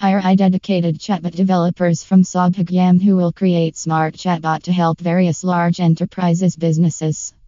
Hire I dedicated chatbot developers from Sobhagam who will create smart chatbot to help various large enterprises businesses.